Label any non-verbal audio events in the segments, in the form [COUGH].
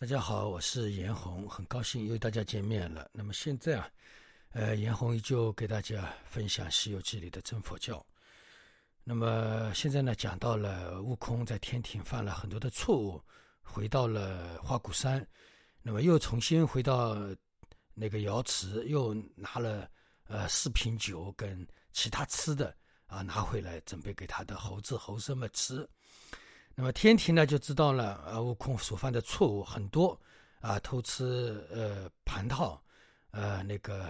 大家好，我是严红，很高兴又大家见面了。那么现在啊，呃，严红依旧给大家分享《西游记》里的真佛教。那么现在呢，讲到了悟空在天庭犯了很多的错误，回到了花果山，那么又重新回到那个瑶池，又拿了呃四瓶酒跟其他吃的啊拿回来，准备给他的猴子猴孙们吃。那么天庭呢就知道了，啊，悟空所犯的错误很多，啊，偷吃呃蟠桃，呃那个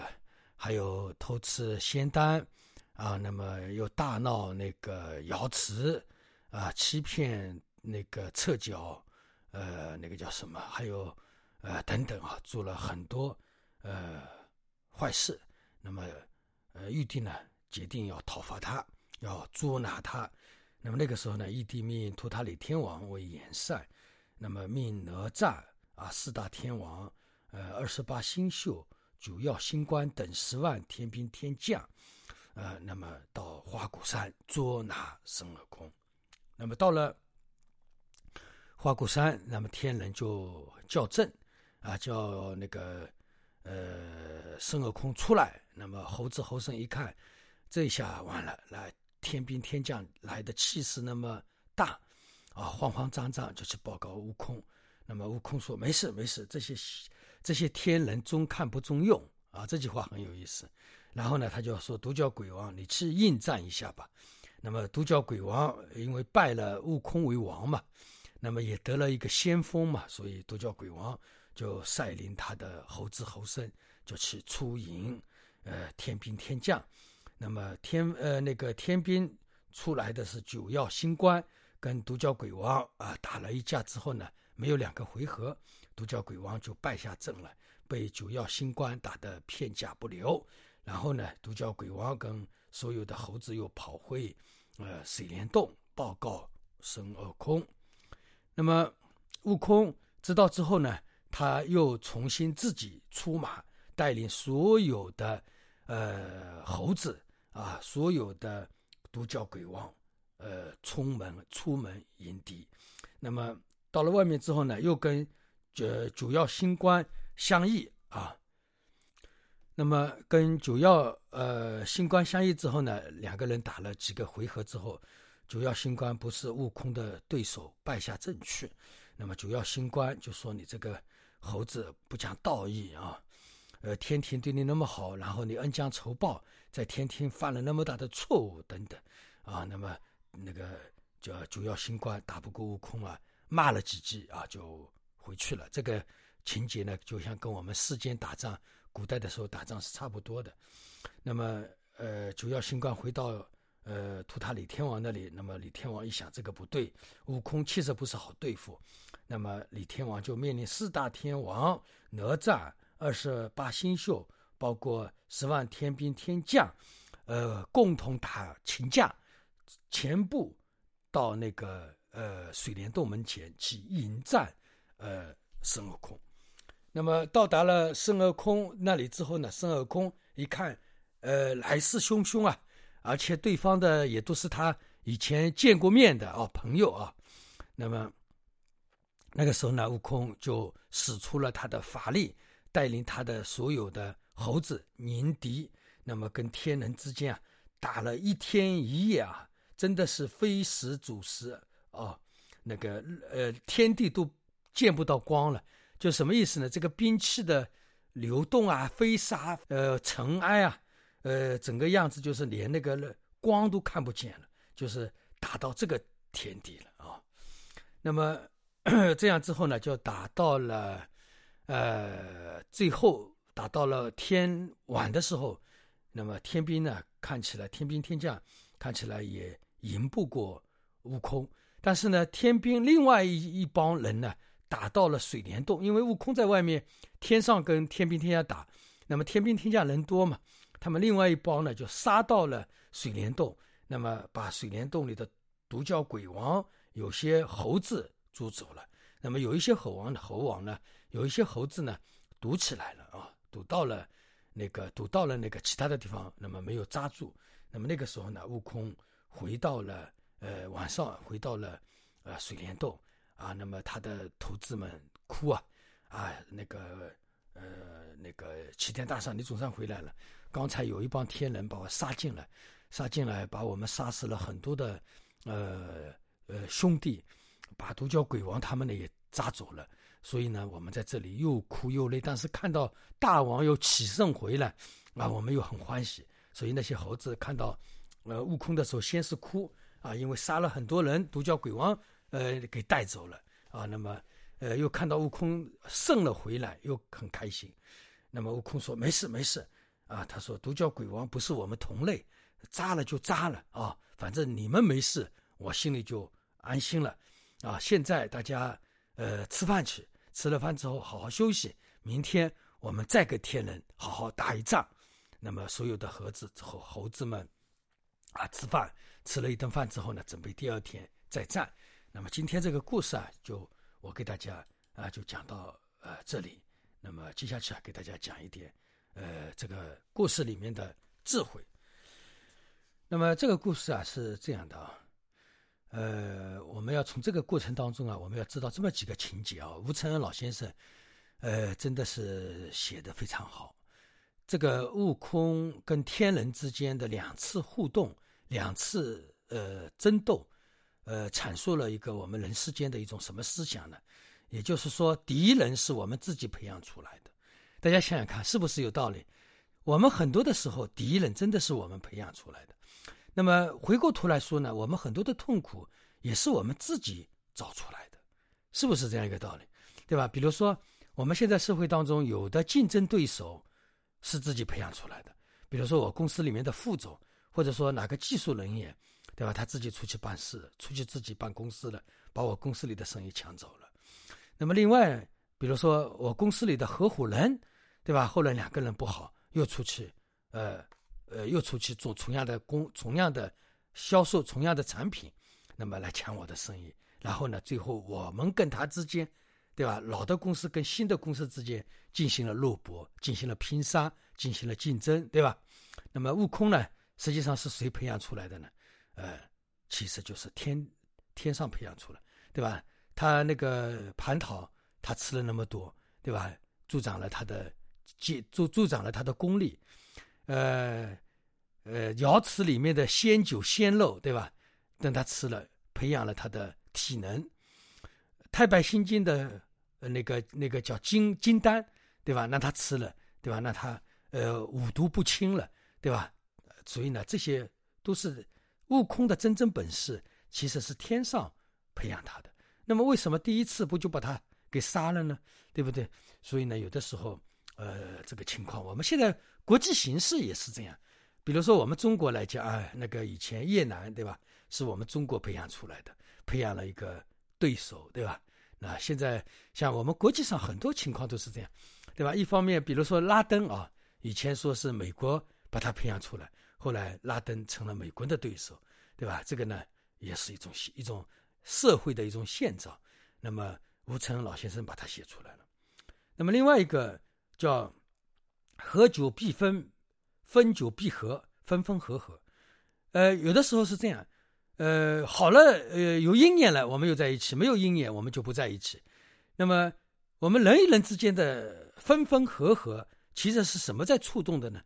还有偷吃仙丹，啊，那么又大闹那个瑶池，啊，欺骗那个侧脚，呃那个叫什么？还有呃等等啊，做了很多呃坏事。那么呃玉帝呢决定要讨伐他，要捉拿他。那么那个时候呢，义帝命图塔李天王为元帅，那么命哪吒啊四大天王，呃二十八星宿、九曜星官等十万天兵天将，呃那么到花果山捉拿孙悟空。那么到了花果山，那么天人就叫阵啊，叫那个呃孙悟空出来。那么猴子猴孙一看，这下完了，来。天兵天将来的气势那么大，啊，慌慌张张就去报告悟空。那么悟空说：“没事没事，这些这些天人中看不中用啊。”这句话很有意思。然后呢，他就说：“独角鬼王，你去应战一下吧。”那么独角鬼王因为拜了悟空为王嘛，那么也得了一个先锋嘛，所以独角鬼王就率领他的猴子猴孙就去出营，呃，天兵天将。那么天呃那个天兵出来的是九曜星官跟独角鬼王啊打了一架之后呢，没有两个回合，独角鬼王就败下阵了，被九曜星官打得片甲不留。然后呢，独角鬼王跟所有的猴子又跑回呃水帘洞报告孙悟空。那么悟空知道之后呢，他又重新自己出马，带领所有的呃猴子。啊，所有的独角鬼王，呃，冲门出门迎敌。那么到了外面之后呢，又跟呃九曜星官相议啊。那么跟九曜呃星官相议之后呢，两个人打了几个回合之后，九曜星官不是悟空的对手，败下阵去。那么九曜星官就说：“你这个猴子不讲道义啊！呃，天庭对你那么好，然后你恩将仇报。”在天庭犯了那么大的错误等等，啊，那么那个叫九曜星官打不过悟空啊，骂了几句啊，就回去了。这个情节呢，就像跟我们世间打仗、古代的时候打仗是差不多的。那么，呃，九曜星官回到呃图塔李天王那里，那么李天王一想，这个不对，悟空确实不是好对付。那么李天王就命令四大天王哪吒、二十八星宿。包括十万天兵天将，呃，共同打秦将，全部到那个呃水帘洞门前去迎战，呃，孙悟空。那么到达了孙悟空那里之后呢，孙悟空一看，呃，来势汹汹啊，而且对方的也都是他以前见过面的啊朋友啊。那么那个时候呢，悟空就使出了他的法力，带领他的所有的。猴子鸣笛，那么跟天人之间啊打了一天一夜啊，真的是非时主时啊，那个呃天地都见不到光了，就什么意思呢？这个兵器的流动啊、飞沙呃尘埃啊，呃整个样子就是连那个光都看不见了，就是打到这个天地了啊。那么 [CLEARS THROAT] 这样之后呢，就打到了呃最后。打到了天晚的时候，那么天兵呢，看起来天兵天将看起来也赢不过悟空。但是呢，天兵另外一一帮人呢，打到了水帘洞，因为悟空在外面天上跟天兵天将打，那么天兵天将人多嘛，他们另外一帮呢就杀到了水帘洞，那么把水帘洞里的独角鬼王有些猴子捉走了，那么有一些猴王的猴王呢，有一些猴子呢堵起来了啊。堵到了那个堵到了那个其他的地方，那么没有扎住。那么那个时候呢，悟空回到了呃晚上回到了呃水帘洞啊。那么他的徒子们哭啊，啊，那个呃那个齐天大圣，你总算回来了。刚才有一帮天人把我杀进来，杀进来把我们杀死了很多的呃呃兄弟，把独角鬼王他们呢也抓走了。所以呢，我们在这里又哭又累，但是看到大王又起胜回来，啊，我们又很欢喜。所以那些猴子看到，呃，悟空的时候，先是哭啊，因为杀了很多人，独角鬼王呃给带走了啊。那么，呃，又看到悟空胜了回来，又很开心。那么悟空说：“没事没事啊。”他说：“独角鬼王不是我们同类，扎了就扎了啊，反正你们没事，我心里就安心了啊。现在大家呃吃饭去。”吃了饭之后，好好休息。明天我们再跟天人好好打一仗。那么，所有的猴子之后，猴子们啊，吃饭吃了一顿饭之后呢，准备第二天再战。那么，今天这个故事啊，就我给大家啊，就讲到呃这里。那么，接下去啊，给大家讲一点呃这个故事里面的智慧。那么，这个故事啊是这样的啊。呃，我们要从这个过程当中啊，我们要知道这么几个情节啊。吴承恩老先生，呃，真的是写的非常好。这个悟空跟天人之间的两次互动，两次呃争斗，呃，阐述了一个我们人世间的一种什么思想呢？也就是说，敌人是我们自己培养出来的。大家想想看，是不是有道理？我们很多的时候，敌人真的是我们培养出来的。那么回过头来说呢，我们很多的痛苦也是我们自己找出来的，是不是这样一个道理？对吧？比如说，我们现在社会当中有的竞争对手是自己培养出来的，比如说我公司里面的副总，或者说哪个技术人员，对吧？他自己出去办事，出去自己办公司了，把我公司里的生意抢走了。那么另外，比如说我公司里的合伙人，对吧？后来两个人不好，又出去，呃。呃，又出去做同样的工，同样的销售，同样的产品，那么来抢我的生意。然后呢，最后我们跟他之间，对吧？老的公司跟新的公司之间进行了肉搏，进行了拼杀，进行了竞争，对吧？那么悟空呢，实际上是谁培养出来的呢？呃，其实就是天天上培养出来，对吧？他那个蟠桃，他吃了那么多，对吧？助长了他的助助长了他的功力。呃，呃，瑶池里面的鲜酒鲜肉，对吧？等他吃了，培养了他的体能。太白心经的那个那个叫金金丹，对吧？让他吃了，对吧？那他呃五毒不侵了，对吧？所以呢，这些都是悟空的真正本事，其实是天上培养他的。那么为什么第一次不就把他给杀了呢？对不对？所以呢，有的时候，呃，这个情况，我们现在。国际形势也是这样，比如说我们中国来讲啊，那个以前越南对吧，是我们中国培养出来的，培养了一个对手对吧？那现在像我们国际上很多情况都是这样，对吧？一方面，比如说拉登啊，以前说是美国把他培养出来，后来拉登成了美国的对手，对吧？这个呢也是一种一种社会的一种现状。那么吴承恩老先生把它写出来了。那么另外一个叫。合久必分，分久必合，分分合合。呃，有的时候是这样，呃，好了，呃，有因缘了，我们又在一起；没有因缘，我们就不在一起。那么，我们人与人之间的分分合合，其实是什么在触动的呢？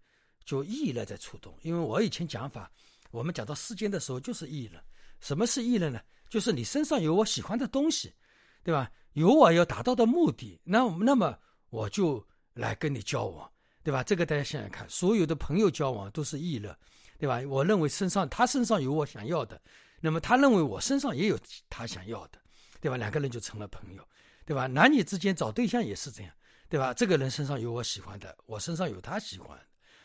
就意乐在触动。因为我以前讲法，我们讲到世间的时候，就是意了。什么是意了呢？就是你身上有我喜欢的东西，对吧？有我要达到的目的，那那么我就来跟你交往。对吧？这个大家想想看，所有的朋友交往都是意乐，对吧？我认为身上他身上有我想要的，那么他认为我身上也有他想要的，对吧？两个人就成了朋友，对吧？男女之间找对象也是这样，对吧？这个人身上有我喜欢的，我身上有他喜欢，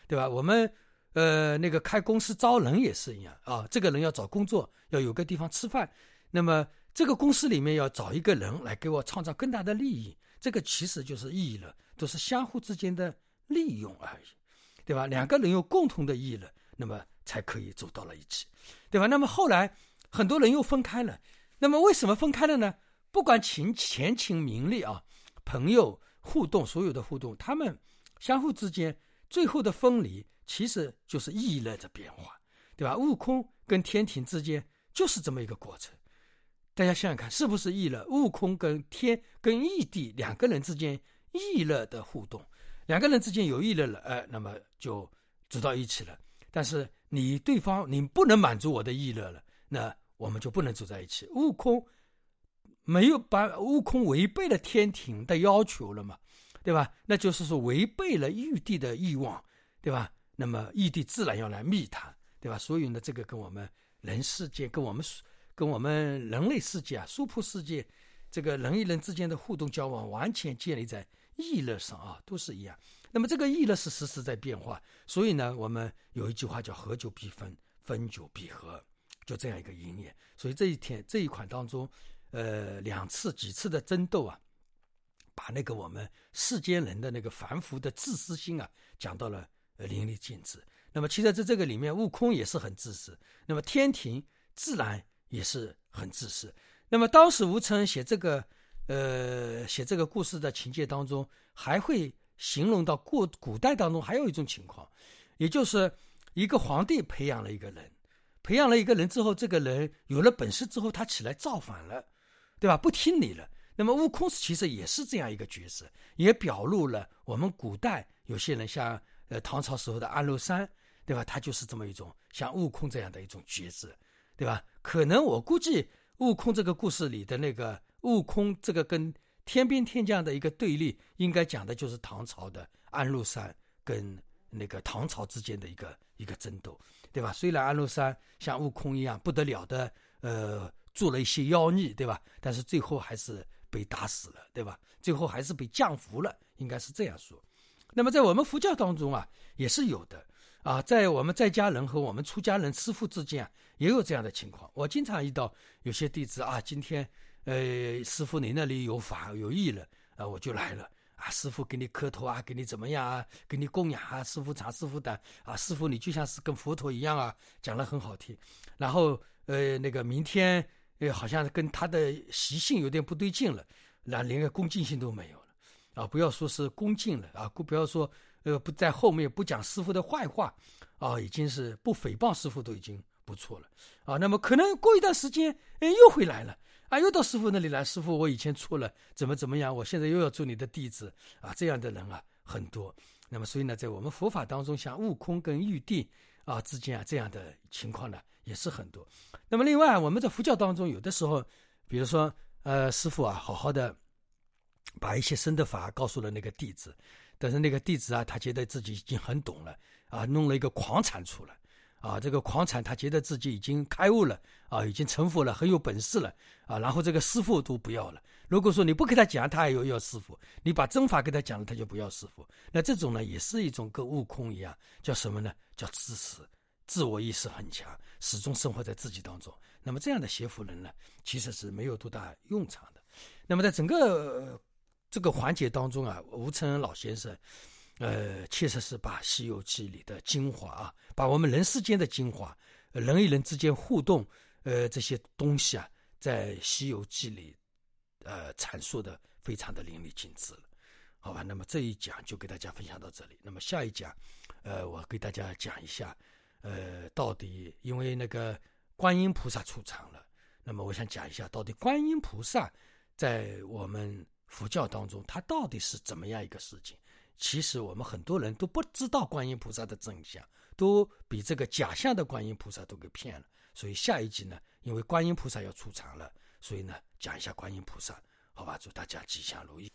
对吧？我们呃那个开公司招人也是一样啊，这个人要找工作要有个地方吃饭，那么这个公司里面要找一个人来给我创造更大的利益，这个其实就是意乐，都是相互之间的。利用而已，对吧？两个人有共同的意义了，那么才可以走到了一起，对吧？那么后来很多人又分开了，那么为什么分开了呢？不管情前情名利啊，朋友互动，所有的互动，他们相互之间最后的分离，其实就是意乐的变化，对吧？悟空跟天庭之间就是这么一个过程，大家想想看，是不是意乐？悟空跟天跟异地两个人之间意乐的互动。两个人之间有意乐了，哎，那么就走到一起了。但是你对方你不能满足我的意乐了，那我们就不能走在一起。悟空没有把悟空违背了天庭的要求了嘛，对吧？那就是说违背了玉帝的欲望，对吧？那么玉帝自然要来密他，对吧？所以呢，这个跟我们人世界、跟我们跟我们人类世界啊、娑婆世界，这个人与人之间的互动交往，完全建立在意乐上啊，都是一样。那么这个意乐是时时在变化，所以呢，我们有一句话叫“合久必分，分久必合”，就这样一个意念。所以这一天这一款当中，呃，两次几次的争斗啊，把那个我们世间人的那个凡夫的自私心啊，讲到了淋漓尽致。那么其实在这个里面，悟空也是很自私，那么天庭自然也是很自私。那么当时吴承恩写这个，呃，写这个故事的情节当中，还会。形容到过古代当中还有一种情况，也就是一个皇帝培养了一个人，培养了一个人之后，这个人有了本事之后，他起来造反了，对吧？不听你了。那么悟空其实也是这样一个角色，也表露了我们古代有些人像呃唐朝时候的安禄山，对吧？他就是这么一种像悟空这样的一种角色，对吧？可能我估计悟空这个故事里的那个 [CLEARS THROAT] 悟空这个跟。天兵天将的一个对立，应该讲的就是唐朝的安禄山跟那个唐朝之间的一个一个争斗，对吧？虽然安禄山像悟空一样不得了的，呃，做了一些妖孽，对吧？但是最后还是被打死了，对吧？最后还是被降服了，应该是这样说。那么在我们佛教当中啊，也是有的啊，在我们在家人和我们出家人师傅之间啊，也有这样的情况。我经常遇到有些弟子啊，今天。呃，师傅，你那里有法有义了啊，我就来了啊。师傅给你磕头啊，给你怎么样啊，给你供养啊。师傅长，师傅短啊，师傅你就像是跟佛陀一样啊，讲的很好听。然后呃，那个明天呃，好像跟他的习性有点不对劲了，那连个恭敬性都没有了啊。不要说是恭敬了啊，不要说呃不在后面不讲师傅的坏话啊，已经是不诽谤师傅都已经不错了啊。那么可能过一段时间，哎，又会来了。啊，又到师傅那里来，师傅，我以前错了，怎么怎么样？我现在又要做你的弟子啊！这样的人啊很多。那么，所以呢，在我们佛法当中，像悟空跟玉帝啊之间啊这样的情况呢也是很多。那么，另外我们在佛教当中，有的时候，比如说，呃，师傅啊，好好的把一些深的法告诉了那个弟子，但是那个弟子啊，他觉得自己已经很懂了啊，弄了一个狂禅出来。啊，这个狂禅他觉得自己已经开悟了，啊，已经成佛了，很有本事了，啊，然后这个师傅都不要了。如果说你不给他讲，他还要要师傅；你把真法给他讲了，他就不要师傅。那这种呢，也是一种跟悟空一样，叫什么呢？叫自私，自我意识很强，始终生活在自己当中。那么这样的邪佛人呢，其实是没有多大用场的。那么在整个这个环节当中啊，吴承恩老先生。呃，确实是把《西游记》里的精华啊，把我们人世间的精华，人与人之间互动，呃，这些东西啊，在《西游记》里，呃，阐述的非常的淋漓尽致了，好吧？那么这一讲就给大家分享到这里。那么下一讲，呃，我给大家讲一下，呃，到底因为那个观音菩萨出场了，那么我想讲一下，到底观音菩萨在我们佛教当中，它到底是怎么样一个事情？其实我们很多人都不知道观音菩萨的真相，都比这个假象的观音菩萨都给骗了。所以下一集呢，因为观音菩萨要出场了，所以呢讲一下观音菩萨，好吧？祝大家吉祥如意。